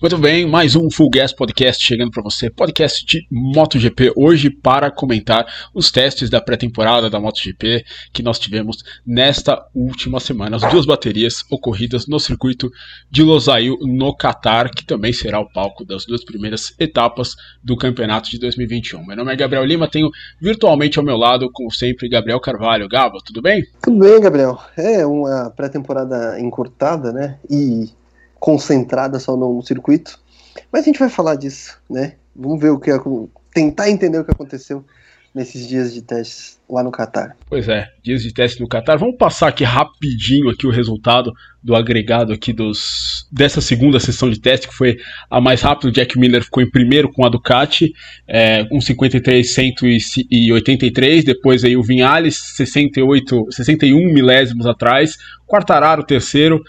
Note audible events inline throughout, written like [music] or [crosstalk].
Muito bem, mais um Full Gas Podcast chegando para você, podcast de MotoGP, hoje para comentar os testes da pré-temporada da MotoGP que nós tivemos nesta última semana. As duas baterias ocorridas no circuito de Losail, no Qatar, que também será o palco das duas primeiras etapas do campeonato de 2021. Meu nome é Gabriel Lima, tenho virtualmente ao meu lado, como sempre, Gabriel Carvalho. Gabo, tudo bem? Tudo bem, Gabriel. É uma pré-temporada encurtada, né? E concentrada só no circuito. Mas a gente vai falar disso, né? Vamos ver o que tentar entender o que aconteceu nesses dias de testes lá no Catar. Pois é, dias de teste no Catar. Vamos passar aqui rapidinho aqui o resultado do agregado aqui dos dessa segunda sessão de teste que foi a mais rápida. O Jack Miller ficou em primeiro com a Ducati, é, um 53 183. Depois aí o Vinales 68, 61 milésimos atrás. Quartararo terceiro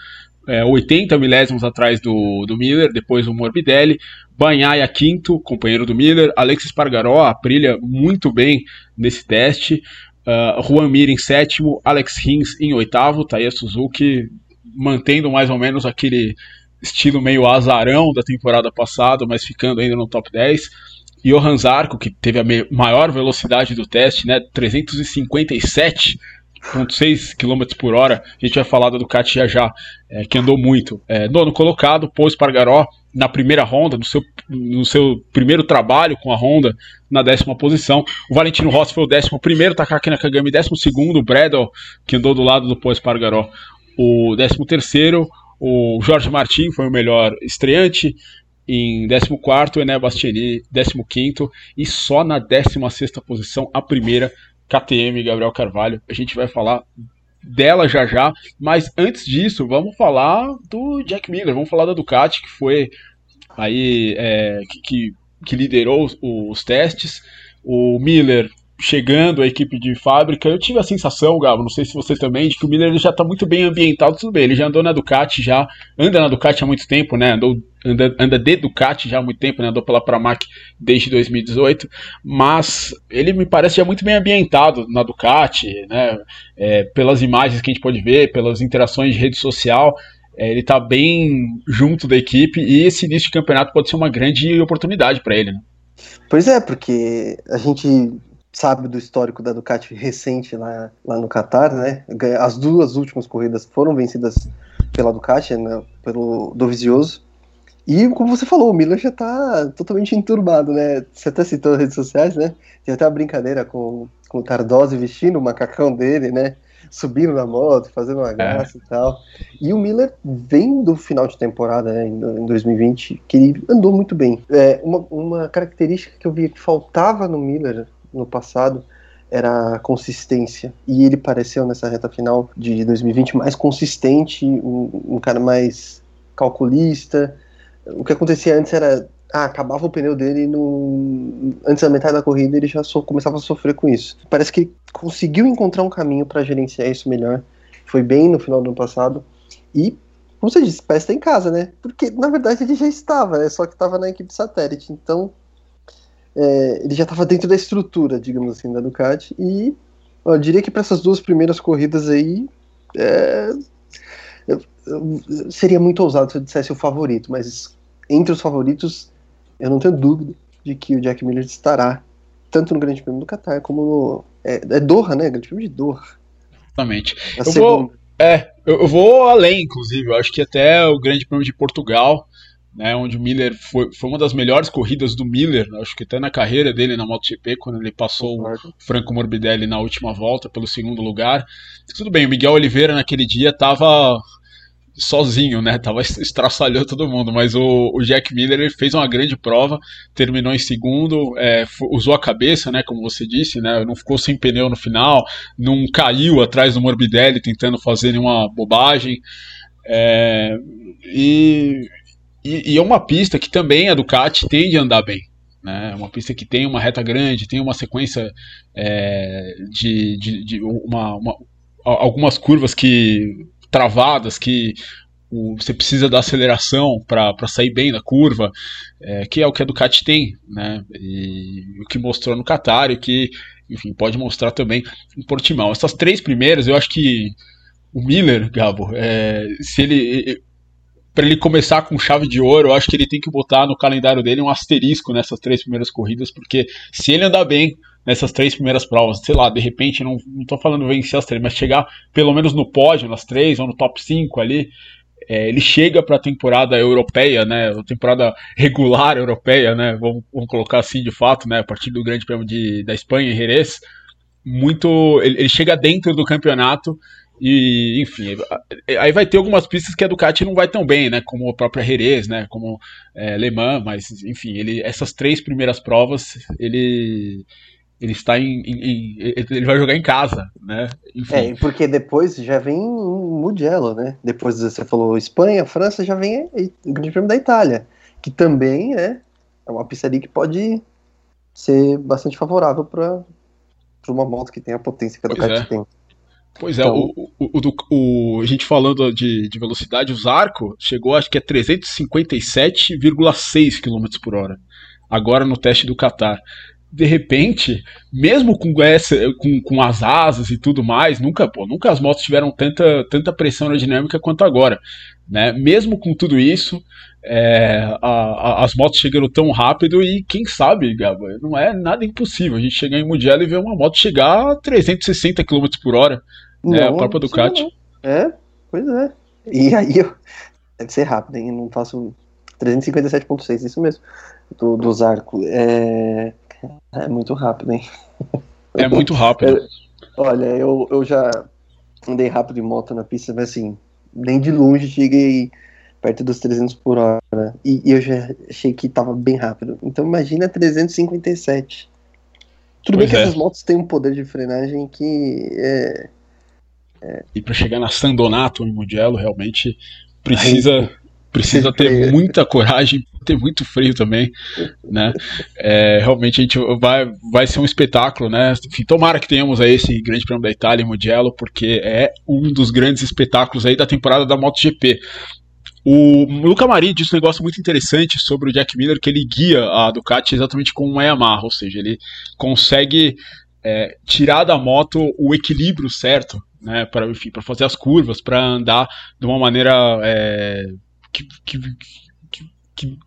é, 80 milésimos atrás do, do Miller, depois o Morbidelli, Banhaia quinto, companheiro do Miller, Alexis Pargaró, Aprilia muito bem nesse teste, uh, Juan Mir em sétimo, Alex Rins em oitavo, Taya Suzuki mantendo mais ou menos aquele estilo meio azarão da temporada passada, mas ficando ainda no top 10. Johan Zarco, que teve a maior velocidade do teste, né, 357 1,6 km por hora. A gente vai falar da Ducati já já, é, que andou muito. É, nono colocado, Paul Espargaró na primeira ronda, no seu, no seu primeiro trabalho com a Honda, na décima posição. O Valentino Rossi foi o décimo primeiro, Takaki Nakagami décimo segundo, o Bredel, que andou do lado do Paul Espargaró, o décimo terceiro. O Jorge Martin foi o melhor estreante, em 14, o Ené Bastiani, 15 e só na 16 posição a primeira KTM Gabriel Carvalho. A gente vai falar dela já já, mas antes disso, vamos falar do Jack Miller, vamos falar da Ducati, que foi aí é, que, que, liderou os, os testes. O Miller chegando a equipe de fábrica, eu tive a sensação, Gabo, não sei se você também, de que o Miller já está muito bem ambientado, tudo bem, ele já andou na Ducati, já anda na Ducati há muito tempo, né, andou, anda, anda de Ducati já há muito tempo, né, andou pela Pramac desde 2018, mas ele me parece já muito bem ambientado na Ducati, né, é, pelas imagens que a gente pode ver, pelas interações de rede social, é, ele está bem junto da equipe e esse início de campeonato pode ser uma grande oportunidade para ele, né. Pois é, porque a gente sabe do histórico da Ducati recente lá, lá no Qatar, né? As duas últimas corridas foram vencidas pela Ducati, né? pelo Dovizioso. E como você falou, o Miller já tá totalmente enturbado, né? Você até citou as redes sociais, né? Tem até uma brincadeira com, com o Tardosi vestindo o macacão dele, né? Subindo na moto, fazendo uma é. graça é. e tal. E o Miller vem do final de temporada, né, em 2020, que ele andou muito bem. É, uma, uma característica que eu vi que faltava no Miller no passado era consistência. E ele pareceu nessa reta final de 2020 mais consistente, um, um cara mais calculista. O que acontecia antes era ah, acabava o pneu dele no... antes da metade da corrida ele já so... começava a sofrer com isso. Parece que conseguiu encontrar um caminho para gerenciar isso melhor. Foi bem no final do ano passado e como você disse, parece estar em casa, né? Porque na verdade ele já estava, né? Só que estava na equipe satélite. Então é, ele já estava dentro da estrutura, digamos assim, da Ducati. E eu diria que para essas duas primeiras corridas aí é, eu, eu, seria muito ousado se eu dissesse o favorito, mas entre os favoritos eu não tenho dúvida de que o Jack Miller estará tanto no Grande Prêmio do Qatar como no é, é Doha, né? Grande Prêmio de Doha. Exatamente. Eu vou, é, eu, eu vou além, inclusive. Eu acho que até o Grande Prêmio de Portugal né, onde o Miller foi, foi uma das melhores corridas do Miller, acho que até na carreira dele na MotoGP, quando ele passou o Franco Morbidelli na última volta pelo segundo lugar. Tudo bem, o Miguel Oliveira naquele dia estava sozinho, né? Tava estraçalhando todo mundo, mas o, o, Jack Miller ele fez uma grande prova, terminou em segundo, é, usou a cabeça, né? Como você disse, né? Não ficou sem pneu no final, não caiu atrás do Morbidelli tentando fazer nenhuma bobagem. É, e e, e, é uma pista que também a Ducati tende a andar bem. Né? Uma pista que tem uma reta grande, tem uma sequência é, de, de, de uma, uma, algumas curvas que travadas que o, você precisa da aceleração para sair bem da curva, é, que é o que a Ducati tem, né? E o que mostrou no Qatar e que, enfim, pode mostrar também em Portimão. Essas três primeiras, eu acho que o Miller, Gabo, é, se ele para ele começar com chave de ouro, eu acho que ele tem que botar no calendário dele um asterisco nessas três primeiras corridas, porque se ele andar bem nessas três primeiras provas, sei lá, de repente, não, não tô falando vencer as três, mas chegar pelo menos no pódio, nas três, ou no top 5 ali, é, ele chega para a temporada europeia, né, a temporada regular europeia, né, vamos, vamos, colocar assim de fato, né, a partir do Grande Prêmio de, da Espanha em Jerez, muito, ele, ele chega dentro do campeonato e, enfim, aí vai ter algumas pistas que a Ducati não vai tão bem, né? Como a própria Jerez, né? Como é, Le Mans, mas, enfim, ele, essas três primeiras provas, ele, ele está em, em, em, ele vai jogar em casa, né? Enfim. É, porque depois já vem o Mugello, né? Depois você falou Espanha, França, já vem o Grande Prêmio da Itália, que também é, é uma pista ali que pode ser bastante favorável para uma moto que tem a potência que a Ducati é. tem. Pois é, então... o, o, o, a gente falando de, de velocidade, o Zarco chegou acho que é 357,6 km por hora. Agora no teste do Qatar. De repente, mesmo com, essa, com, com as asas e tudo mais, nunca, pô, nunca as motos tiveram tanta, tanta pressão aerodinâmica quanto agora. Né? Mesmo com tudo isso, é, a, a, as motos chegando tão rápido e quem sabe, Gabo, não é nada impossível a gente chegar em Mugello e ver uma moto chegar a 360 km por hora. Não, a própria Ducati. É, pois é. E aí eu. Deve ser rápido, hein? Não faço 357.6, isso mesmo. Do, do Zarco. É, é muito rápido, hein? É muito rápido. [laughs] É, olha, eu, eu já andei rápido de moto na pista, mas assim, nem de longe cheguei perto dos 300 por hora. E, e, eu já achei que tava bem rápido. Então imagina 357. Tudo pois bem que é. essas motos têm um poder de frenagem que é. É... E para chegar na Sandonato em Mugello, realmente precisa. precisa [laughs] ter muita coragem, ter muito frio também, né? É, realmente a gente vai, vai ser um espetáculo, né? Enfim, tomara que tenhamos aí esse Grande Prêmio da Itália em Mugello, porque é um dos grandes espetáculos aí da temporada da MotoGP. O Luca Marini disse um negócio muito interessante sobre o Jack Miller, que ele guia a Ducati exatamente como uma Yamaha, ou seja, ele consegue é, tirar da moto o equilíbrio certo, né, para enfim, para fazer as curvas, para andar de uma maneira é, que, que, que, que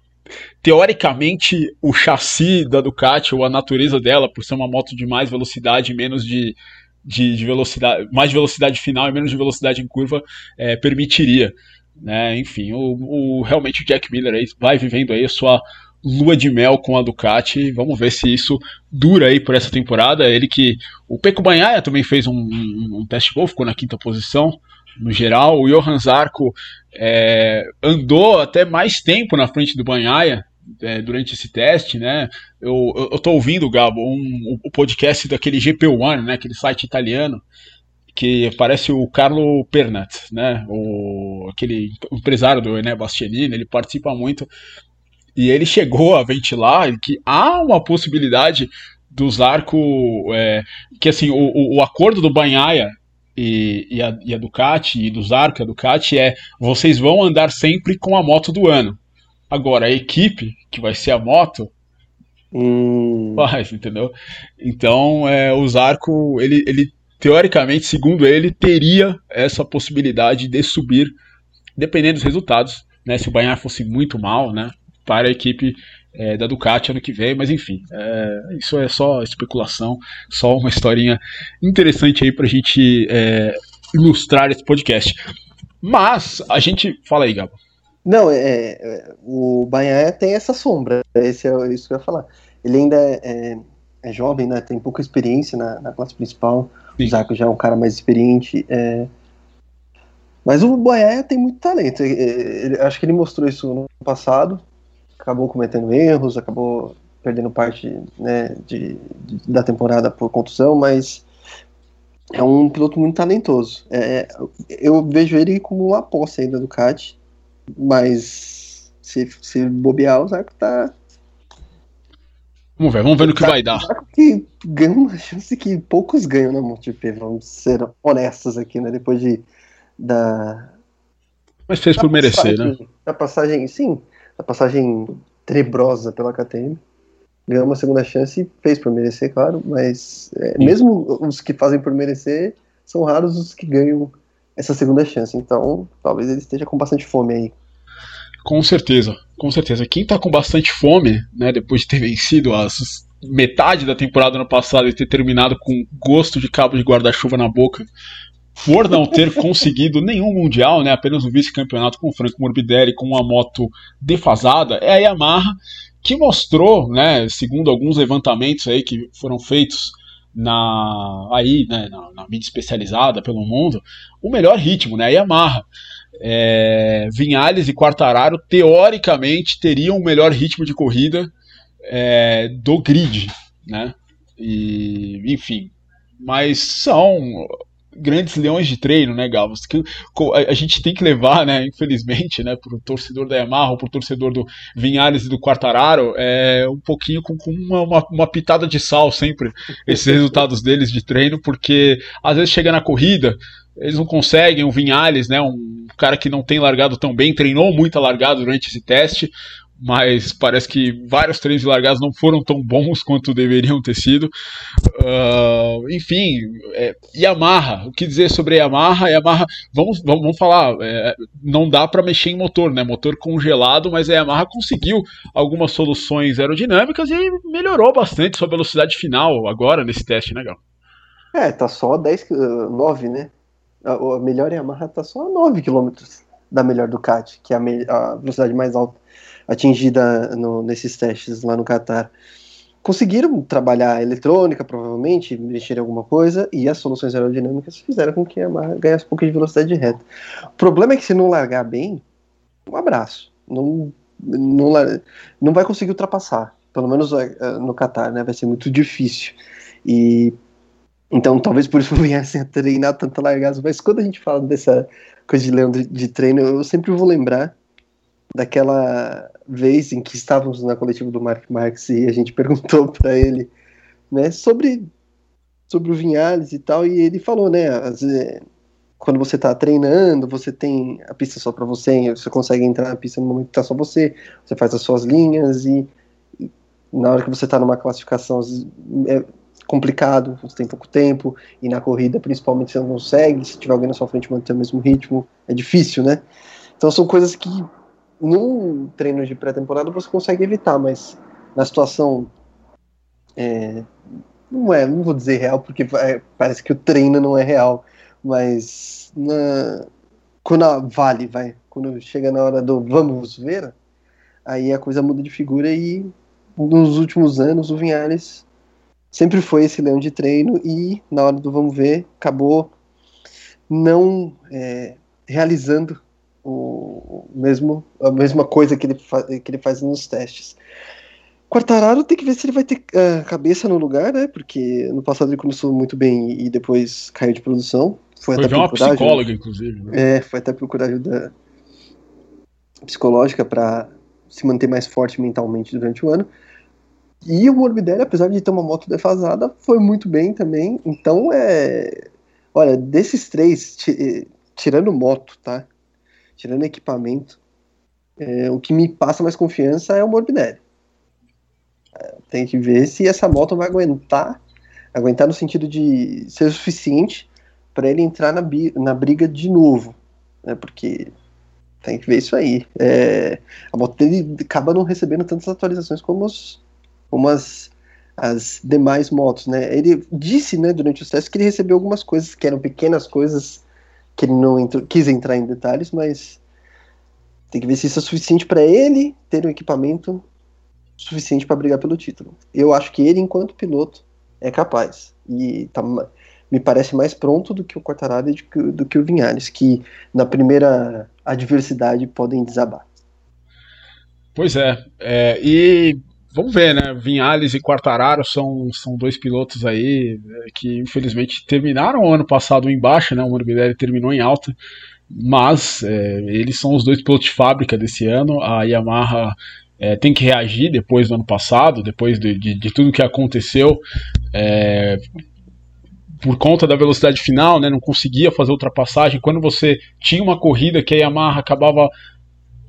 teoricamente o chassi da Ducati ou a natureza dela, por ser uma moto de mais velocidade menos de, de, de, velocidade, mais de velocidade final e menos de velocidade em curva, é, permitiria. Né? Enfim, o, o, realmente o Jack Miller aí vai vivendo aí a sua lua de mel com a Ducati. Vamos ver se isso dura aí por essa temporada. Ele que. O Peco Banhaia também fez um, um, um teste bom, ficou na quinta posição no geral. O Johan Zarco é, andou até mais tempo na frente do Banhaia. É, durante esse teste, né? Eu, eu, eu tô ouvindo, Gabo, um, o podcast daquele GP1, né? Aquele site italiano, que parece o Carlo Pernat, né? O, aquele empresário do Ené Bastianini, ele participa muito. E ele chegou a ventilar que há uma possibilidade do Zarco. É, que assim, o, o acordo do Banhaia e, e, a, e a Ducati e do Zarco e a Ducati é vocês vão andar sempre com a moto do ano. Agora, a equipe, que vai ser a moto, hum. faz, entendeu? Então, é, o Zarco, ele, ele teoricamente, segundo ele, teria essa possibilidade de subir, dependendo dos resultados, né? Se o Banhar fosse muito mal, né? Para a equipe é, da Ducati ano que vem, mas enfim, é, isso é só especulação, só uma historinha interessante aí para a gente é, ilustrar esse podcast. Mas a gente. Fala aí, Gabo. Não, é, é o Banhar tem essa sombra, esse é isso que eu ia falar. Ele ainda é, é jovem, né? Tem pouca experiência na, na classe principal. Sim. O Zaco já é um cara mais experiente. É... Mas o Boia tem muito talento. Ele, acho que ele mostrou isso no passado. Acabou cometendo erros, acabou perdendo parte né, de, de, da temporada por contusão, mas é um piloto muito talentoso. É, eu vejo ele como uma aposta ainda do Ducati, mas se, se bobear, o Zarco tá, Vamos ver, vamos ver no que vai dar. Que ganha uma chance que poucos ganham na MotoGP, vamos ser honestos aqui, né? Depois de da. Mas fez por merecer, né? A passagem, sim, a passagem tenebrosa pela KTM. Ganhou uma segunda chance e fez por merecer, claro, mas é, mesmo os que fazem por merecer, são raros os que ganham essa segunda chance. Então, talvez ele esteja com bastante fome aí. Com certeza, com certeza. Quem tá com bastante fome, né, depois de ter vencido as metade da temporada ano passado e ter terminado com gosto de cabo de guarda-chuva na boca, por não ter conseguido nenhum mundial, né, apenas um vice-campeonato com o Franco Morbidelli com uma moto defasada, é a Yamaha que mostrou, né, segundo alguns levantamentos aí que foram feitos na aí, né, na, na mídia especializada pelo mundo, o melhor ritmo, né, a Yamaha é, Vinhales e Quartararo teoricamente teriam o melhor ritmo de corrida é, do grid, né? E, enfim, mas são grandes leões de treino, né, Galvas? Que a, gente tem que levar, né, infelizmente, né, para o torcedor da Yamaha para o torcedor do Vinhales e do Quartararo, é um pouquinho com, com uma, uma, uma, pitada de sal sempre esses resultados deles de treino, porque às vezes chega na corrida eles não conseguem, o Vinhales, né, um cara que não tem largado tão bem, treinou muito a largada durante esse teste, mas parece que vários treinos de largadas não foram tão bons quanto deveriam ter sido. Uh, enfim, é, Yamaha, o que dizer sobre a Yamaha? Yamaha, vamos, vamos, vamos falar, é, não dá para mexer em motor, né? Motor congelado, mas a Yamaha conseguiu algumas soluções aerodinâmicas e melhorou bastante sua velocidade final agora nesse teste, né, Gal? É, tá só 10, 9, né? A, melhor Yamaha está só a 9 km da melhor Ducati, que é a, a velocidade mais alta atingida no, nesses testes lá no Qatar. Conseguiram trabalhar eletrônica, provavelmente, mexer em alguma coisa, e as soluções aerodinâmicas fizeram com que a Yamaha ganhasse um pouco de velocidade de reta. O problema é que se não largar bem, um abraço. Não, não, não vai conseguir ultrapassar. Pelo menos eh, no Qatar, né? Vai ser muito difícil. E então, talvez por isso viessem a treinar tanto largadas. Mas quando a gente fala dessa coisa de leão de, treino, eu sempre vou lembrar daquela vez em que estávamos na coletiva do Mark Marx e a gente [laughs] perguntou para ele né, sobre, sobre o Vinhales e tal. E ele falou, né? As, quando você está treinando, você tem a pista só para você, você consegue entrar na pista no momento que está só você, você faz as suas linhas e, e na hora que você está numa classificação é, complicado, você tem pouco tempo, e na corrida principalmente você não consegue, se tiver alguém na sua frente manter o mesmo ritmo, é difícil, né? Então são coisas que num treino de pré-temporada você consegue evitar, mas na situação é, não é, não vou dizer real, porque é, parece que o treino não é real, mas na, quando a, vale, vai, quando chega na hora do vamos ver, aí a coisa muda de figura e nos últimos anos o Vinhares sempre foi esse leão de treino e na hora do vamos ver acabou não é, realizando o mesmo a mesma coisa que ele, que ele faz nos testes. Quartararo tem que ver se ele vai ter a cabeça no lugar, né? Porque no passado ele começou muito bem e depois caiu de produção. Foi, foi até uma procurar psicóloga, ajuda, inclusive. Né? É, foi até procurar ajuda psicológica para se manter mais forte mentalmente durante o ano. E o Morbidelli, apesar de ter uma moto defasada, foi muito bem também. Então, é. Olha, desses três, tirando moto, tá? Tirando equipamento, é, o que me passa mais confiança é o Morbidelli. É, tem que ver se essa moto vai aguentar aguentar no sentido de ser suficiente para ele entrar na, na briga de novo, né? Porque tem que ver isso aí. É, a moto dele acaba não recebendo tantas atualizações como os, como as, as demais motos, né? Ele disse, né, durante os testes que ele recebeu algumas coisas que eram pequenas coisas que ele não entrou, quis entrar em detalhes, mas tem que ver se isso é suficiente para ele ter um equipamento suficiente para brigar pelo título. Eu acho que ele, enquanto piloto, é capaz e tá, me parece mais pronto do que o Quartararo e do, do que o Vinhares, que na primeira adversidade podem desabar. Pois é, é e Vamos ver, né? Vinhales e Quartararo são, são dois pilotos aí é, que infelizmente terminaram o ano passado em baixa, né? O Morbidelli terminou em alta, mas é, eles são os dois pilotos de fábrica desse ano. A Yamaha é, tem que reagir depois do ano passado, depois de, de, de tudo que aconteceu. É, por conta da velocidade final, né, não conseguia fazer ultrapassagem. Quando você tinha uma corrida que a Yamaha acabava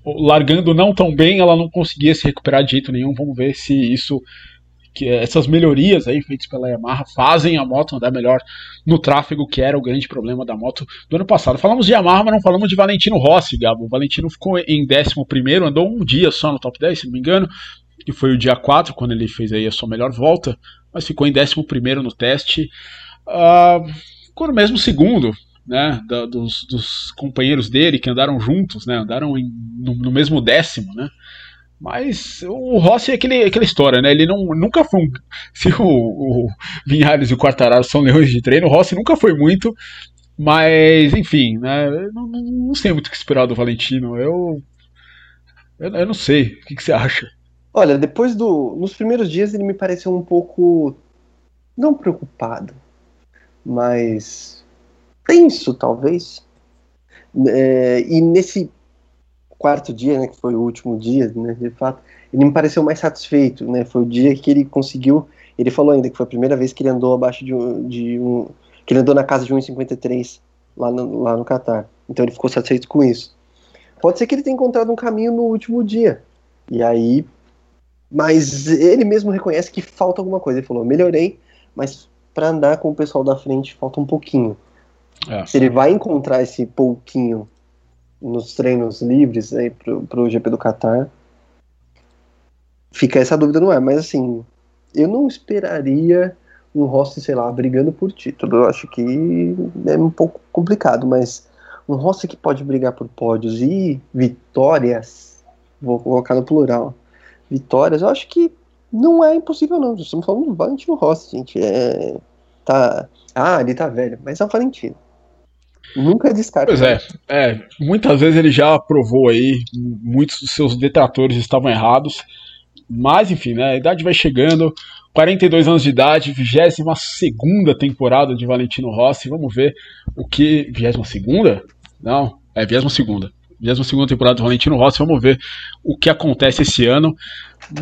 largando não tão bem, ela não conseguia se recuperar de jeito nenhum. Vamos ver se isso que essas melhorias aí feitas pela Yamaha fazem a moto andar melhor no tráfego, que era o grande problema da moto do ano passado. Falamos de Yamaha, mas não falamos de Valentino Rossi, Gabo. O Valentino ficou em 11 andou um dia só no top 10, se não me engano, que foi o dia 4, quando ele fez aí a sua melhor volta, mas ficou em 11 no teste. Uh, ficou no mesmo segundo, né, da, dos, dos, companheiros dele que andaram juntos, né, andaram em, no, no mesmo décimo, né, mas o Rossi é aquele, aquela história, né? Ele não, nunca foi um. [laughs] Se o, o Vinhares e o Quartararo são leões de treino, o Rossi nunca foi muito. Mas, enfim, né? Não, não, sei muito o que esperar do Valentino. Eu. Eu, eu não sei. O que, que, você acha? Olha, depois do. Nos primeiros dias ele me pareceu um pouco. Não preocupado, mas. Tenso, talvez. É, e nesse quarto dia, né, que foi o último dia, né, de fato, ele me pareceu mais satisfeito, né, foi o dia que ele conseguiu, ele falou ainda que foi a primeira vez que ele andou abaixo de um, de um que ele andou na casa de 1,53 lá no, lá no Catar, então ele ficou satisfeito com isso. Pode ser que ele tenha encontrado um caminho no último dia, e aí, mas ele mesmo reconhece que falta alguma coisa, ele falou, melhorei, mas para andar com o pessoal da frente falta um pouquinho. É. Se ele vai encontrar esse pouquinho nos treinos livres aí pro, pro GP do Qatar. Fica essa dúvida no ar, mas assim, eu não esperaria um Rossi, sei lá, brigando por título. Eu acho que é um pouco complicado, mas um Rossi que pode brigar por pódios e vitórias, vou colocar no plural, vitórias, eu acho que não é impossível não. Estamos falando do Valentino Rossi, gente. É, tá, ah, ele tá velho, mas é o Valentino. Nunca descarta. Pois é, é, muitas vezes ele já provou aí, muitos dos seus detratores estavam errados, mas enfim, né, a idade vai chegando, 42 anos de idade, 22 temporada de Valentino Rossi, vamos ver o que. 22? Não, é 22. 22 temporada do Valentino Rossi, vamos ver o que acontece esse ano.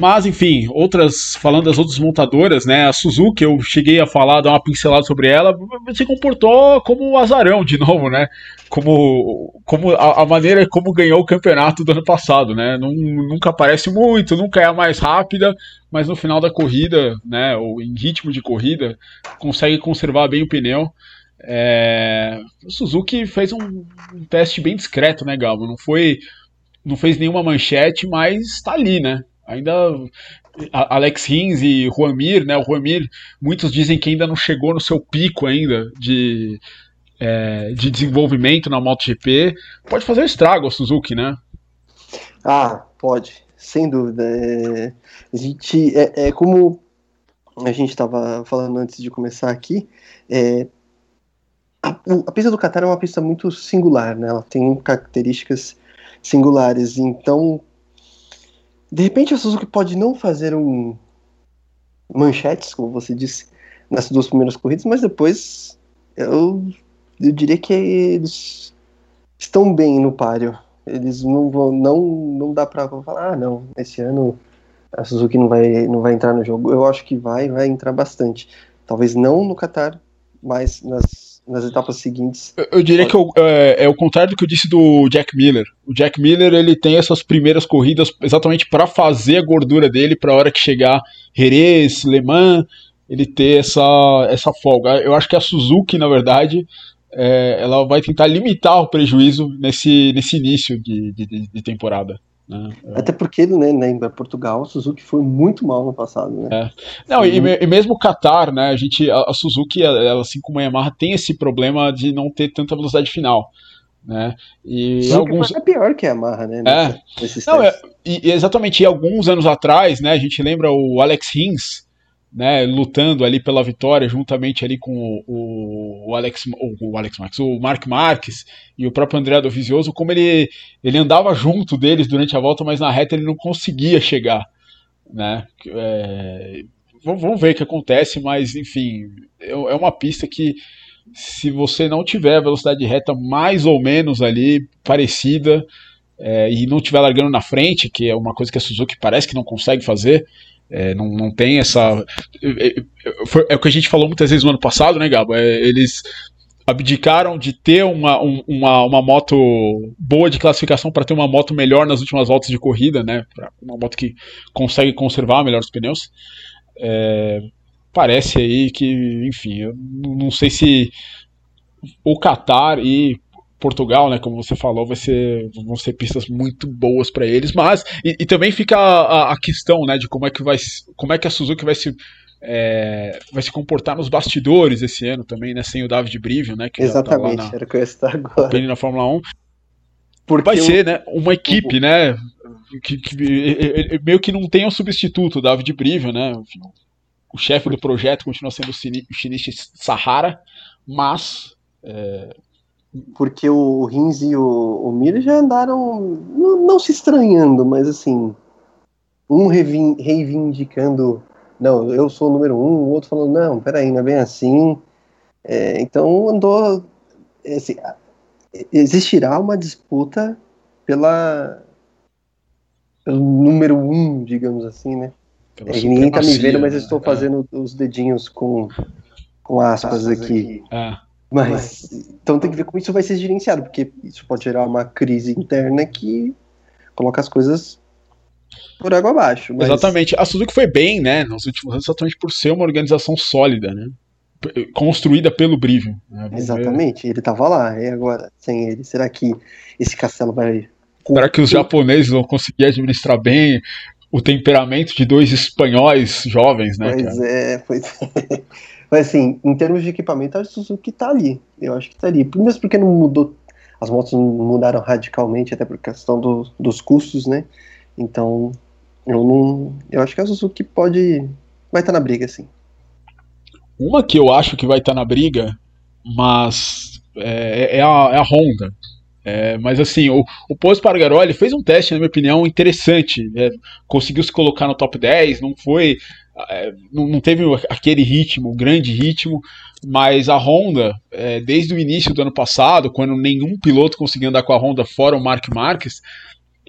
Mas, enfim, outras, falando das outras montadoras, né? A Suzuki, eu cheguei a falar, dar uma pincelada sobre ela, se comportou como um azarão de novo, né? Como, como a, a maneira como ganhou o campeonato do ano passado, né? nunca aparece muito, nunca é a mais rápida, mas no final da corrida, né? Ou em ritmo de corrida, consegue conservar bem o pneu. É, o Suzuki fez um, um, teste bem discreto, né, Galvo? Não foi, não fez nenhuma manchete, mas está ali, né? Ainda Alex Rins e Juan Mir, né? O Juan Mir, muitos dizem que ainda não chegou no seu pico ainda de, é, de desenvolvimento na MotoGP. Pode fazer estrago a Suzuki, né? Ah, pode, sem dúvida. É, a gente, é, é como a gente estava falando antes de começar aqui, é, a, pista do Qatar é uma pista muito singular, né? Ela tem características singulares, então de repente a Suzuki pode não fazer um manchetes, como você disse, nas duas primeiras corridas, mas depois eu, eu diria que eles estão bem no páreo. Eles não vão, não, não dá para falar, ah, não, esse ano a Suzuki não vai, não vai entrar no jogo. Eu acho que vai, vai entrar bastante. Talvez não no Qatar, mas nas nas etapas seguintes. Eu, eu diria que eu, é, é, o contrário do que eu disse do Jack Miller. O Jack Miller ele tem essas primeiras corridas exatamente para fazer a gordura dele para a hora que chegar Jerez, Le Mans, ele ter essa, essa folga. Eu acho que a Suzuki, na verdade, é, ela vai tentar limitar o prejuízo nesse, nesse início de, de, de temporada. Né? Até porque, né, lembra, Portugal, a Suzuki foi muito mal no passado, né? É. Não, e, e, mesmo o Qatar, né, a gente, a, a, Suzuki, ela, assim como a Yamaha, tem esse problema de não ter tanta velocidade final. Né? E alguns é pior que a Yamaha, né? É. Não, é, e, exatamente, e alguns anos atrás, né, a gente lembra o Alex Rins, né, lutando ali pela vitória, juntamente ali com o, o Alex, o, o Alex Marques, o Mark Marques e o próprio André Dovizioso, como ele, ele andava junto deles durante a volta, mas na reta ele não conseguia chegar, né? É, vamos ver o que acontece, mas enfim, é, é uma pista que se você não tiver velocidade reta mais ou menos ali parecida é, e não estiver largando na frente, que é uma coisa que a Suzuki parece que não consegue fazer, é, não, não tem essa. É, é, é, o que a gente falou muitas vezes no ano passado, né, Gabo? É, eles abdicaram de ter uma, um, uma, uma moto boa de classificação para ter uma moto melhor nas últimas voltas de corrida, né? Pra uma moto que consegue conservar melhor os pneus. É, parece aí que, enfim, eu não sei se o Qatar e Portugal, né, como você falou, vai ser, vão ser pistas muito boas para eles, mas e, e também fica a, a, questão, né, de como é que vai, como é que a Suzuki vai se é, vai se comportar nos bastidores esse ano também, né, sem o David Brivio, né, que Exatamente, tá na, era o que eu ia estar agora. na Fórmula 1. Porque vai ser, né, uma equipe, o, né, que, que, meio que não tem um substituto, o David Brivio, né, o chefe do projeto continua sendo o Shinichi Sahara, mas é, porque o Rins e o, o Mir já andaram não, não, se estranhando, mas assim, um reivindicando, não, eu sou o número um, o outro falando, não, peraí, não é bem assim. É, então andou. Assim, existirá uma disputa pela pelo número um, digamos assim, né? É, ninguém tá me vendo, mas eu estou né? fazendo é. os dedinhos com, com aspas, aspas aqui. aqui. É. Mas, então tem que ver como isso vai ser gerenciado, porque isso pode gerar uma crise interna que coloca as coisas por água abaixo. Mas... Exatamente. A Suzuki foi bem, né, nos últimos anos, exatamente por ser uma organização sólida, né? Construída pelo Brivio. Né? Exatamente, ver. ele estava lá, e agora, sem ele, será que esse castelo vai. Será que os japoneses vão conseguir administrar bem o temperamento de dois espanhóis jovens, né? Pois cara? é, pois [laughs] é. Mas assim, em termos de equipamento, a Suzuki tá ali. Eu acho que tá ali. Mesmo porque não mudou. As motos mudaram radicalmente, até por questão do, dos custos, né? Então, eu não. Eu acho que a Suzuki pode. Vai estar tá na briga, sim. Uma que eu acho que vai estar tá na briga, mas é, é, a, é a Honda. É, mas assim, o, o Pô Espargaró fez um teste, na minha opinião, interessante. Né? Conseguiu se colocar no top 10, não foi é, não, teve aquele ritmo, grande ritmo, mas a Honda, é, desde o início do ano passado, quando nenhum piloto conseguia andar com a Honda fora o Mark Marques,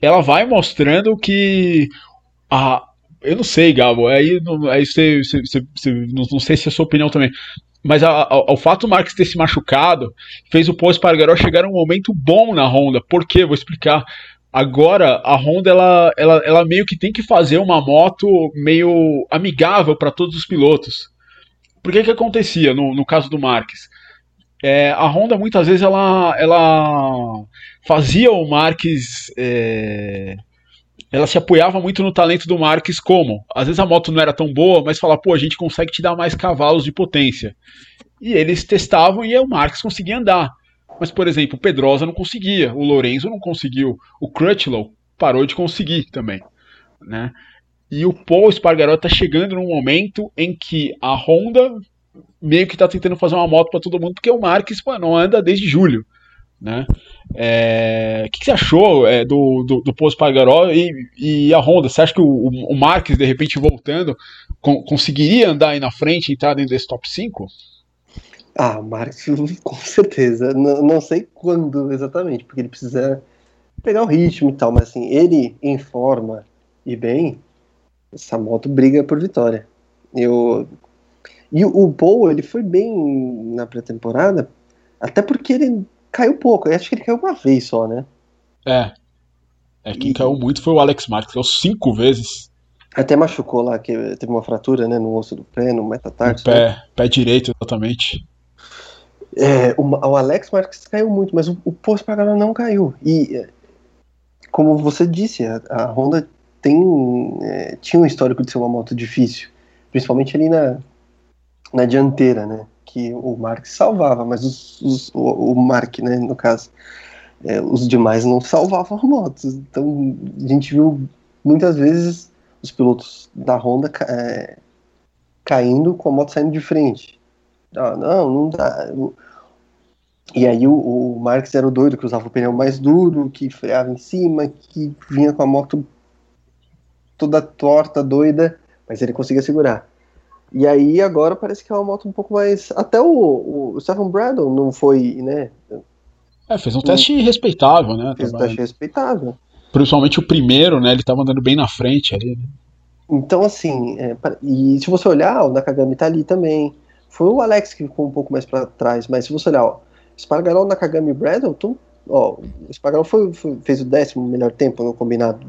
ela vai mostrando que a, eu não sei, Gabo, aí, aí você, você, você, não, não sei se é a sua opinião também, mas a, a, o fato do Marques ter se machucado fez o Paul Espargaró chegar a um momento bom na Honda. Por quê? Vou explicar. Agora, a Honda ela, ela, ela meio que tem que fazer uma moto meio amigável para todos os pilotos. Por que que acontecia no, no caso do Marques? É, a Honda muitas vezes ela, ela fazia o Marques. É, ela se apoiava muito no talento do Marques, como? Às vezes a moto não era tão boa, mas falava, pô, a gente consegue te dar mais cavalos de potência. E eles testavam e o Marques conseguia andar. Mas, por exemplo, o Pedrosa não conseguia, o Lorenzo não conseguiu, o Crutchlow parou de conseguir também, né? E o Paul Espargaró está chegando num momento em que a Honda meio que está tentando fazer uma moto para todo mundo, porque o Marques pô, não anda desde julho, né? É, o que, que, você achou é, do, do, do Paul Espargaró e, e, a Honda? Você acha que o, o Marques, de repente, voltando, con conseguiria andar aí na frente e entrar dentro desse top 5? Ah, Marx, [laughs] com certeza. Não, não sei quando exatamente, porque ele precisa pegar o ritmo e tal, mas assim, ele em forma e bem, essa moto briga por vitória. Eu e o Paul, ele foi bem na pré-temporada, até porque ele caiu pouco. Eu acho que ele caiu uma vez só, né? É. É, quem e... caiu muito foi o Alex Marques, caiu cinco vezes. Até machucou lá, que teve uma fratura, né, no osso do pé, no metatarso. No pé, né? pé direito, exatamente. É, o, o, Alex Marques caiu muito, mas o, o Post Pagano não caiu. E, é, como você disse, a, a Honda tem, é, tinha um histórico de ser uma moto difícil, principalmente ali na, na dianteira, né? Que o Marques salvava, mas os, os, o, o Mark, né, no caso, é, os demais não salvavam [laughs] motos. Então a gente viu muitas vezes os pilotos da Honda é, caindo com a moto saindo de frente. Ah, não, não dá. E aí o, o Marx era o doido que usava o pneu mais duro, que freava em cima, que vinha com a moto toda torta, doida, mas ele conseguia segurar. E aí agora parece que é uma moto um pouco mais. Até o, o Stephen Bradle não foi, né? É, fez um teste respeitável, né? Fez um teste respeitável. Principalmente o primeiro, né? Ele tava andando bem na frente ali, né? Então, assim, é, e se você olhar, o Nakagami tá ali também. Foi o Alex que ficou um pouco mais para trás, mas se você olhar, ó, Spargarol, Nakagami e Bradleton, ó, o Spargarol foi, foi, fez o décimo melhor tempo no combinado.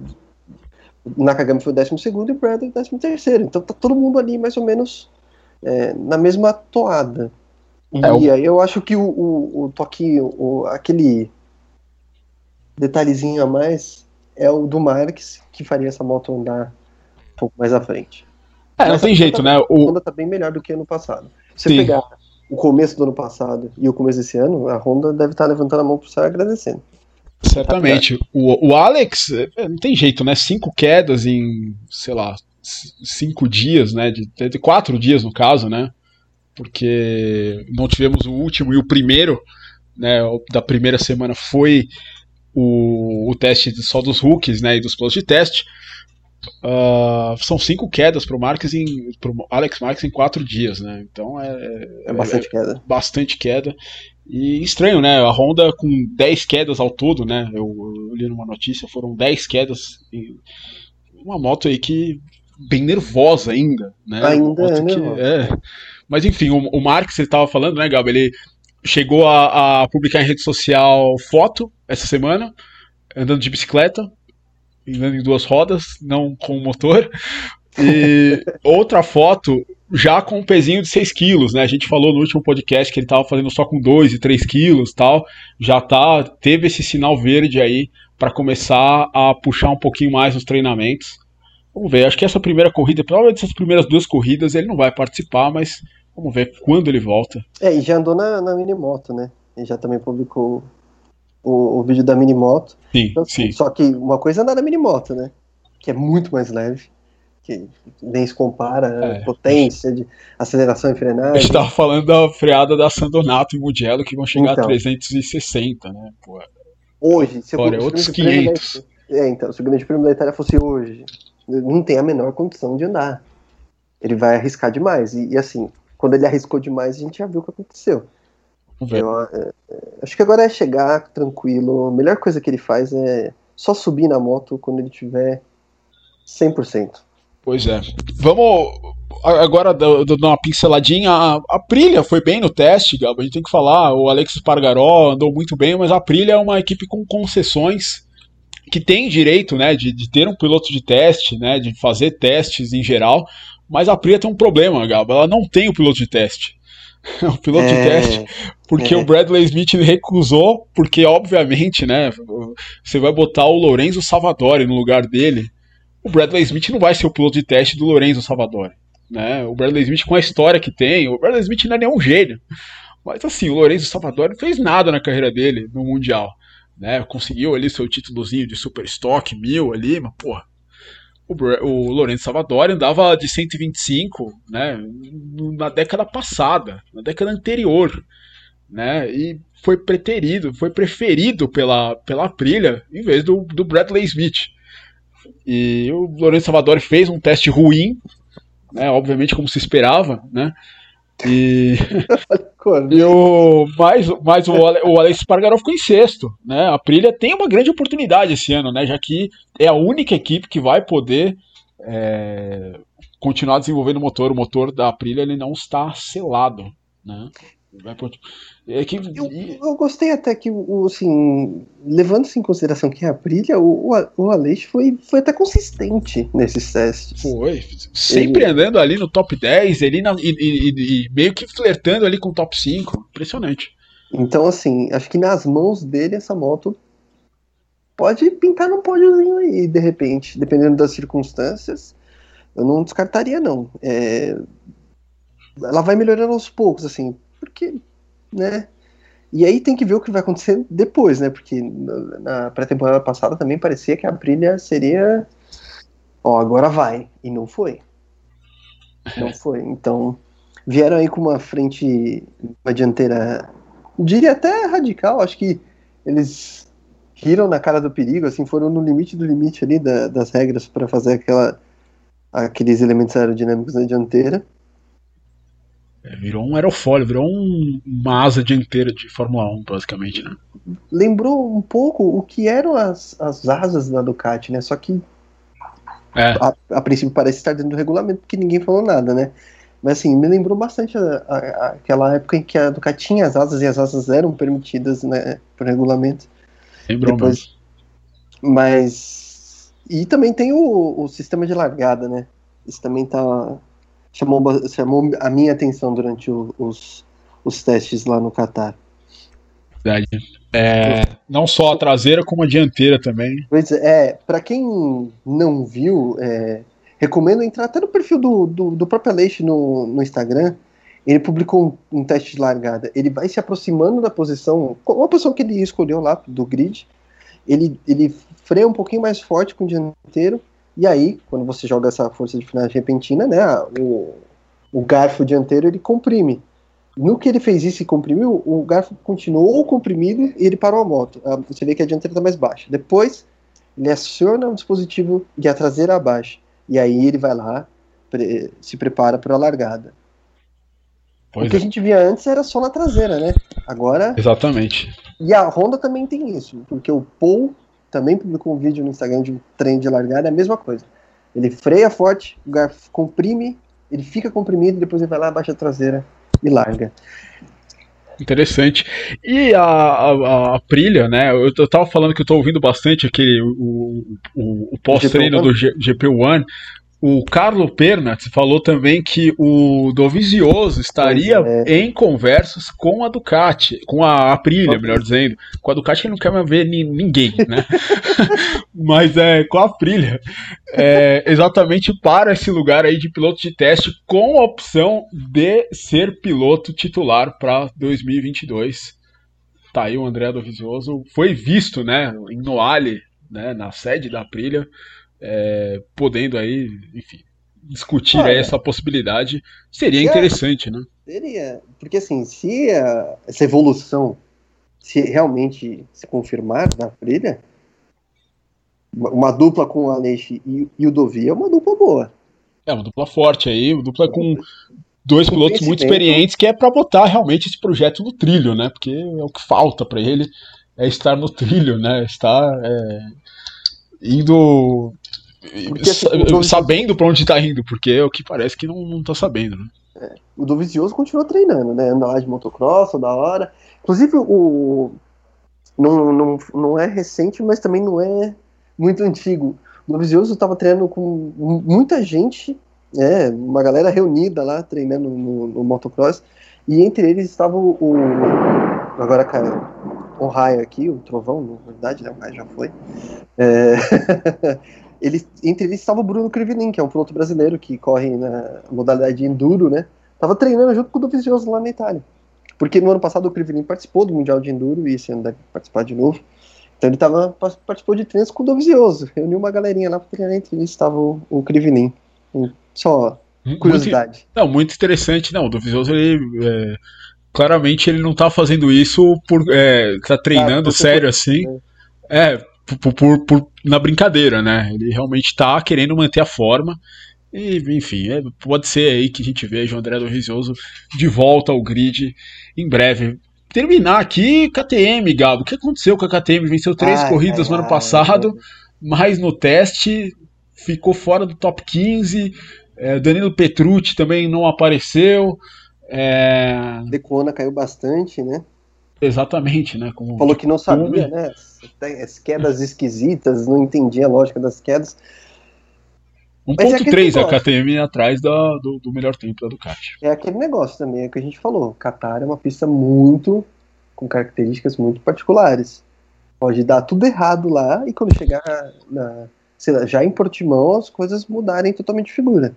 Nakagami foi o décimo segundo e o o décimo terceiro. Então tá todo mundo ali mais ou menos é, na mesma toada. E é, aí eu acho que o, o, o toquinho, o, aquele detalhezinho a mais é o do Marques, que faria essa moto andar um pouco mais à frente. É, não tem jeito, tá, né? O Honda tá bem melhor do que ano passado. Se você Sim. pegar o começo do ano passado e o começo desse ano, a Honda deve estar tá levantando a mão pro céu agradecendo. Certamente. O, o Alex, é, não tem jeito, né? Cinco quedas em, sei lá, cinco dias, né? De, de quatro dias no caso, né? Porque não tivemos o último e o primeiro, né? Da primeira semana foi o, o teste só dos rookies, né? E dos planos de teste. Uh, são cinco quedas para o Marques em pro Alex Marques em quatro dias, né? Então é, é bastante é, queda. Bastante queda. E estranho, né? A Honda com 10 quedas ao todo, né? Eu, eu li numa notícia, foram 10 quedas. Uma moto aí que bem nervosa ainda, né? Ainda é, que, é. Mas enfim, o, o Marques, ele estava falando, né, Gabi? Ele chegou a, a publicar em rede social foto essa semana, andando de bicicleta, andando em duas rodas, não com motor. E [laughs] outra foto já com um pezinho de 6 quilos, né? A gente falou no último podcast que ele estava fazendo só com 2 e 3 quilos tal. Já tá, teve esse sinal verde aí para começar a puxar um pouquinho mais os treinamentos. Vamos ver, acho que essa primeira corrida, provavelmente essas primeiras duas corridas ele não vai participar, mas vamos ver quando ele volta. É, e já andou na, na Minimoto, né? Ele já também publicou o, o vídeo da Minimoto. Sim, então, sim. Só que uma coisa é andar na Minimoto, né? Que é muito mais leve que nem se compara, é. potência de aceleração e frenagem. A gente tava falando da freada da Sandonato e Mugello que vão chegar então, a 360, né? Pô, hoje, se é outros 500. Da, é, então, se o grande prêmio da Itália fosse hoje, não tem a menor condição de andar. Ele vai arriscar demais. E, e assim, quando ele arriscou demais, a gente já viu o que aconteceu. Eu, é, é, acho que agora é chegar tranquilo. A melhor coisa que ele faz é só subir na moto quando ele tiver 100%. Pois é. Vamos agora dar uma pinceladinha. A, a Prilha foi bem no teste, Gabo. A gente tem que falar. O Alex Pargaró andou muito bem, mas a Prilha é uma equipe com concessões que tem direito, né, de, de ter um piloto de teste, né, de fazer testes em geral. Mas a Prilha tem um problema, Gabo. Ela não tem o piloto de teste. [laughs] o piloto é, de teste, porque é. o Bradley Smith [laughs] recusou, porque obviamente, né, você vai botar o Lorenzo Savadori no lugar dele o Bradley Smith não vai ser o piloto de teste do Lorenzo Salvador. Né? O Bradley Smith, com a história que tem, o Bradley Smith não é nenhum gênio. Mas assim, o Lorenzo Salvador não fez nada na carreira dele no Mundial. Né? Conseguiu ali seu títulozinho de Super Stock mil ali, mas porra. O, o Lourenço Salvador andava de 125 né, na década passada, na década anterior. Né, e foi preterido, foi preferido pela, pela Aprilia em vez do, do Bradley Smith. E o Lourenço Salvador fez um teste ruim, né, obviamente como se esperava, né? E, [laughs] e o, mas, mas o, o Alex Spargaró ficou em sexto, né? A Aprilia tem uma grande oportunidade esse ano, né? Já que é a única equipe que vai poder é, continuar desenvolvendo o motor. O motor da Aprilia ele não está selado, né? É que... eu, eu, gostei até que, assim, levando-se em consideração que é a Brilha, o, o Aleix foi, foi até consistente nesses testes. Foi, sempre ele... andando ali no top 10 ele na, e, e, e, meio que flertando ali com o top 5. Impressionante. Então, assim, acho que nas mãos dele essa moto pode pintar num pódiozinho aí, de repente, dependendo das circunstâncias. Eu não descartaria, não. É... Ela vai melhorando aos poucos, assim, porque né? E aí tem que ver o que vai acontecer depois, né? Porque na pré-temporada passada também parecia que a Brilha seria. Ó, agora vai. E não foi. Não foi. Então, vieram aí com uma frente, uma dianteira, diria até radical. Acho que eles riram na cara do perigo, assim, foram no limite do limite ali da, das regras para fazer aquela, aqueles elementos aerodinâmicos na dianteira. É, virou um aerofólio, virou um, uma asa dianteira de Fórmula 1, basicamente, né? Lembrou um pouco o que eram as, as asas da Ducati, né? Só que é. a, a, princípio parece estar dentro do regulamento, porque ninguém falou nada, né? Mas assim, me lembrou bastante a, a, aquela época em que a Ducati tinha as asas e as asas eram permitidas né, por regulamento. Lembrou Depois, Mas E também tem o, o sistema de largada, né? Isso também tá chamou, chamou a minha atenção durante o, os, os testes lá no Qatar. Verdade. É, não só a traseira, como a dianteira também. Pois é, para quem não viu, é, recomendo entrar até no perfil do, do, do próprio Aleix no, no Instagram. Ele publicou um, um, teste de largada. Ele vai se aproximando da posição, uma posição que ele escolheu lá do grid. Ele, ele freia um pouquinho mais forte com o dianteiro. E aí, quando você joga essa força de frenagem repentina, né, o, o garfo dianteiro ele comprime. No que ele fez isso e comprimiu, o garfo continuou comprimido e ele parou a moto. Ah, você vê que a dianteira está mais baixa. Depois, ele aciona o dispositivo e a traseira abaixa. E aí ele vai lá, pre se prepara para a largada. Pois o que é. a gente via antes era só na traseira, né? Agora. Exatamente. E a Honda também tem isso, porque o Paul também publicou um vídeo no Instagram de um trem de largada, é a mesma coisa. Ele freia forte, comprime, ele fica comprimido, depois ele vai lá, baixa a traseira e larga. Interessante. E a, a, a Aprilia, né? Eu, eu tava falando que eu tô ouvindo bastante aquele o, o, o pós-treino do G, GP1. O Carlo Pernat falou também que o Dovizioso estaria é. em conversas com a Ducati, com a Aprilia, melhor dizendo. Com a Ducati ele não quer mais ver ni ninguém, né? [laughs] Mas é com a Aprilia. É, exatamente para esse lugar aí de piloto de teste, com a opção de ser piloto titular para 2022. Tá aí o André Dovizioso. Foi visto, né, em Noale, né, na sede da Aprilia é, podendo aí, enfim, discutir Olha, essa possibilidade, seria interessante, né? Seria, porque assim, se a, essa evolução se realmente se confirmar na trilha, uma dupla com o Aleix e, e, o Dovi é uma dupla boa. É, uma dupla forte aí, uma dupla com dois pilotos muito experientes, que é para botar realmente esse projeto no trilho, né? Porque é o que falta para ele, é estar no trilho, né? Estar é, indo porque, assim, sabendo para onde está indo, porque é o que parece que não, não tá sabendo, né? É, o Dovizioso continua treinando, né? Anda lá de motocross, da hora. Inclusive, o. Não, não, não é recente, mas também não é muito antigo. O Dovizioso estava treinando com muita gente, é, uma galera reunida lá, treinando no, no motocross. E entre eles estava o. o agora caiu o raio aqui, o trovão, na verdade, né? O raio já foi. É, [laughs] ele, entre eles estava o Bruno Crivinin, que é um piloto brasileiro que corre na modalidade enduro, né? Tava treinando junto com o Dovizioso lá na Itália. Porque no ano passado o Crivinin participou do Mundial de Enduro e esse ano deve participar de novo. Então ele tava, participou de treinos com o Dovizioso. Reuniu uma galerinha lá para treinar entre eles estava o, o Crivinin. Só curiosidade. Muito, não, muito interessante. Não, o Dovizioso ele. É, claramente ele não tá fazendo isso por. É, tá treinando ah, sério assim. É, é por, por, por, na brincadeira, né? Ele realmente está querendo manter a forma. E, enfim, é, pode ser aí que a gente veja o André do Rizioso de volta ao grid em breve. Terminar aqui, KTM, Gabo. O que aconteceu com a KTM? Venceu três ai, corridas ai, no ano passado, mas no teste ficou fora do top 15. É, Danilo Petrucci também não apareceu. É... Decona caiu bastante, né? Exatamente, né? Como Falou que não sabia, né? As quedas esquisitas, não entendia a lógica das quedas. 1.3 é a KTM atrás da, do, do, melhor tempo da Ducati. É aquele negócio também é que a gente falou. Qatar é uma pista muito com características muito particulares. Pode dar tudo errado lá e quando chegar na, lá, já em Portimão as coisas mudarem totalmente de figura.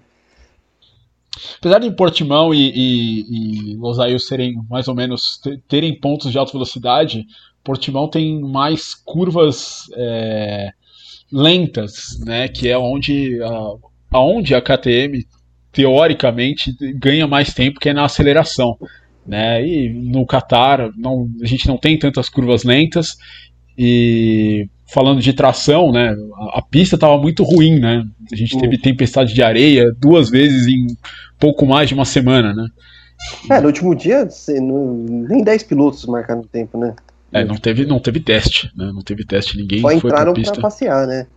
Apesar de Portimão e, e, e Losail serem mais ou menos terem pontos de alta velocidade, Portimão tem mais curvas é, lentas, né? Que é onde a, aonde a KTM teoricamente ganha mais tempo, que é na aceleração. Né? E no Qatar não, a gente não tem tantas curvas lentas e falando de tração, né? A, a pista estava muito ruim, né? A gente teve tempestade de areia duas vezes em pouco mais de uma semana, né? É, no último dia nem 10 pilotos marcaram tempo, né? É, não teve, não teve teste, né? Não teve teste, ninguém Só entraram foi pra, pra passear, né?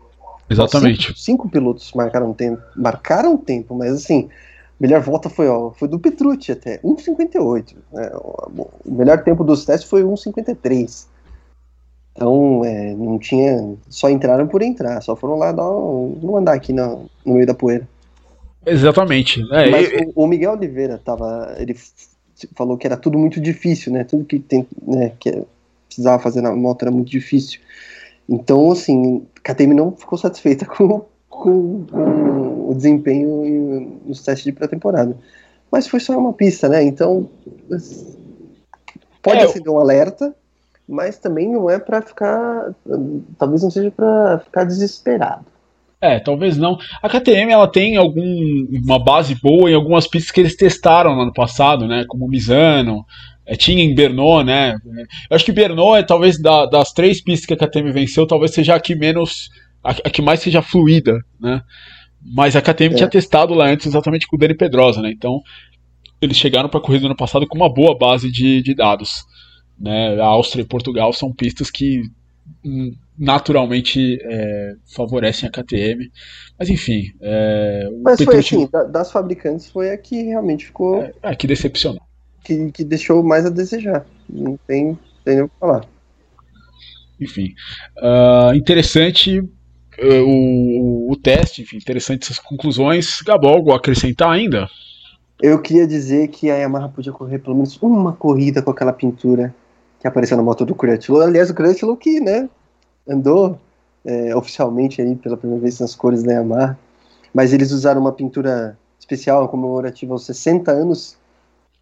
Exatamente. Cinco, cinco, pilotos marcaram tempo, marcaram tempo, mas assim, a melhor volta foi, ó, foi do Petrucci até, 1,58. Né? O melhor tempo dos testes foi 1,53. Então, é, não tinha. Só entraram por entrar, só foram lá dar um, andar aqui no, no meio da poeira. Exatamente. É, Mas e... o, Miguel Oliveira tava. Ele falou que era tudo muito difícil, né? Tudo que tem, né, que precisava fazer na moto era muito difícil. Então, assim, a KTM não ficou satisfeita [laughs] com, com, com o desempenho nos testes de pré-temporada. Mas foi só uma pista, né? Então, pode é, acender um alerta, mas também não é para ficar. Talvez não seja para ficar desesperado. É, talvez não. A KTM ela tem algum, uma base boa em algumas pistas que eles testaram no ano passado, né? Como Misano, é, tinha em Bernot, né? Eu acho que Bernot é talvez da, das três pistas que a KTM venceu, talvez seja a que menos, a, a que mais seja fluida, né? Mas a KTM é. tinha testado lá antes exatamente com o Dani Pedrosa, né? Então eles chegaram para a corrida do ano passado com uma boa base de, de dados. Né? A Áustria e Portugal são pistas que naturalmente é, favorecem a KTM. Mas enfim. É, Mas foi assim, das fabricantes foi a que realmente ficou. É, a que decepcionou. Que, que deixou mais a desejar. Não tem, tem nem o que falar. Enfim. Uh, interessante uh, o, o teste, enfim, interessante essas conclusões. Gabol, algo a acrescentar ainda? Eu queria dizer que a Yamaha podia correr pelo menos uma corrida com aquela pintura que apareceu na moto do Crutchlow. Aliás, o Crutchlow que, né, andou é, oficialmente aí pela primeira vez nas cores da Yamaha, mas eles usaram uma pintura especial comemorativa aos 60 anos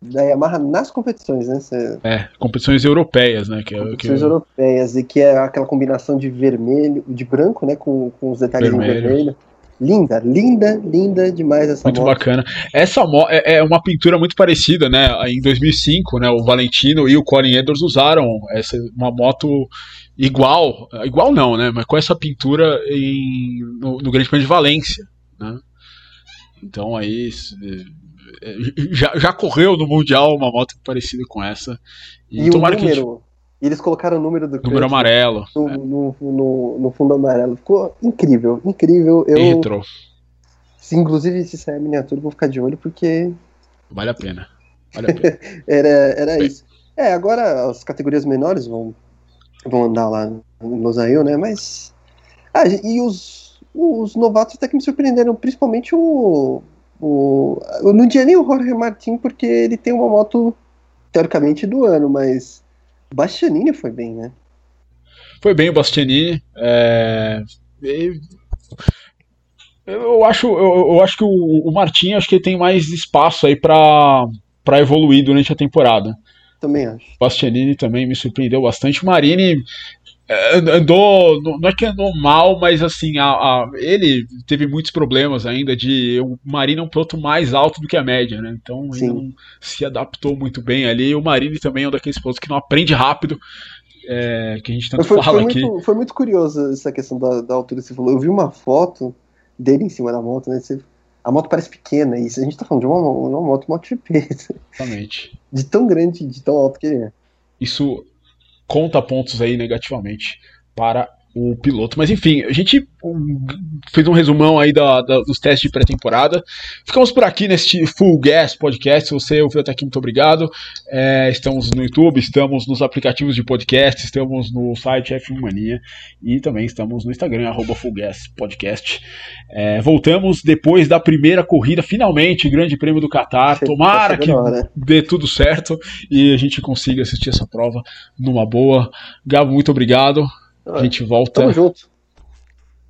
da Yamaha nas competições, né? Cê... É, competições europeias, né? Que é, competições que... europeias, e que é aquela combinação de vermelho, de branco, né? Com, com os detalhes vermelho. em vermelho. Linda, linda, linda demais essa muito moto. Muito bacana. Essa moto é, é, uma pintura muito parecida, né? Em 2005, né? O Valentino e o Colin Edwards usaram essa uma moto igual, igual não, né? Mas com essa pintura em, no, no Grande Prêmio de Valência, né? Então aí é, já, já correu no mundial uma moto parecida com essa. E, e o número, e eles colocaram o número do Número amarelo. No, é. no, no, no, fundo amarelo. Ficou incrível, incrível. Eu. Se, inclusive, se sair a miniatura, eu vou ficar de olho porque. Vale a pena. Vale a pena. [laughs] era era isso. É, agora as categorias menores vão, vão andar lá no Zail, né? Mas. Ah, e os, os novatos até que me surpreenderam, principalmente o. o eu não tinha nem o Jorge Martin, porque ele tem uma moto, teoricamente, do ano, mas Bastianini foi bem, né? Foi bem o Bastianini. É... Eu acho, eu, eu acho que o, o Martin acho que tem mais espaço aí para evoluir durante a temporada. Também acho. O Bastianini também me surpreendeu bastante. O Marini andou, não é que andou mal, mas assim, a, a, ele teve muitos problemas ainda de o Marini é um piloto mais alto do que a média, né? Então ele não se adaptou muito bem ali. O Marini também é um daqueles pilotos que não aprende rápido. É, que a gente tanto foi, fala foi aqui. Muito, foi muito curioso essa questão da, da altura que você falou. Eu vi uma foto dele em cima da moto, né? Você, a moto parece pequena, e a gente tá falando de uma, uma moto MotoGP. Exatamente. De tão grande, de tão alto que ele é. Isso conta pontos aí negativamente para o piloto. Mas enfim, a gente fez um resumão aí da, da, dos testes de pré-temporada. Ficamos por aqui neste Full Gas Podcast. Se você ouviu até aqui, muito obrigado. É, estamos no YouTube, estamos nos aplicativos de podcast, estamos no site F1 Mania e também estamos no Instagram, arroba Full Gas Podcast. É, voltamos depois da primeira corrida, finalmente, Grande Prêmio do Qatar. Tomara que dê tudo certo e a gente consiga assistir essa prova numa boa. Gabo, muito obrigado. A gente volta. Tamo junto.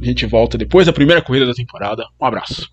A gente volta depois da primeira corrida da temporada. Um abraço.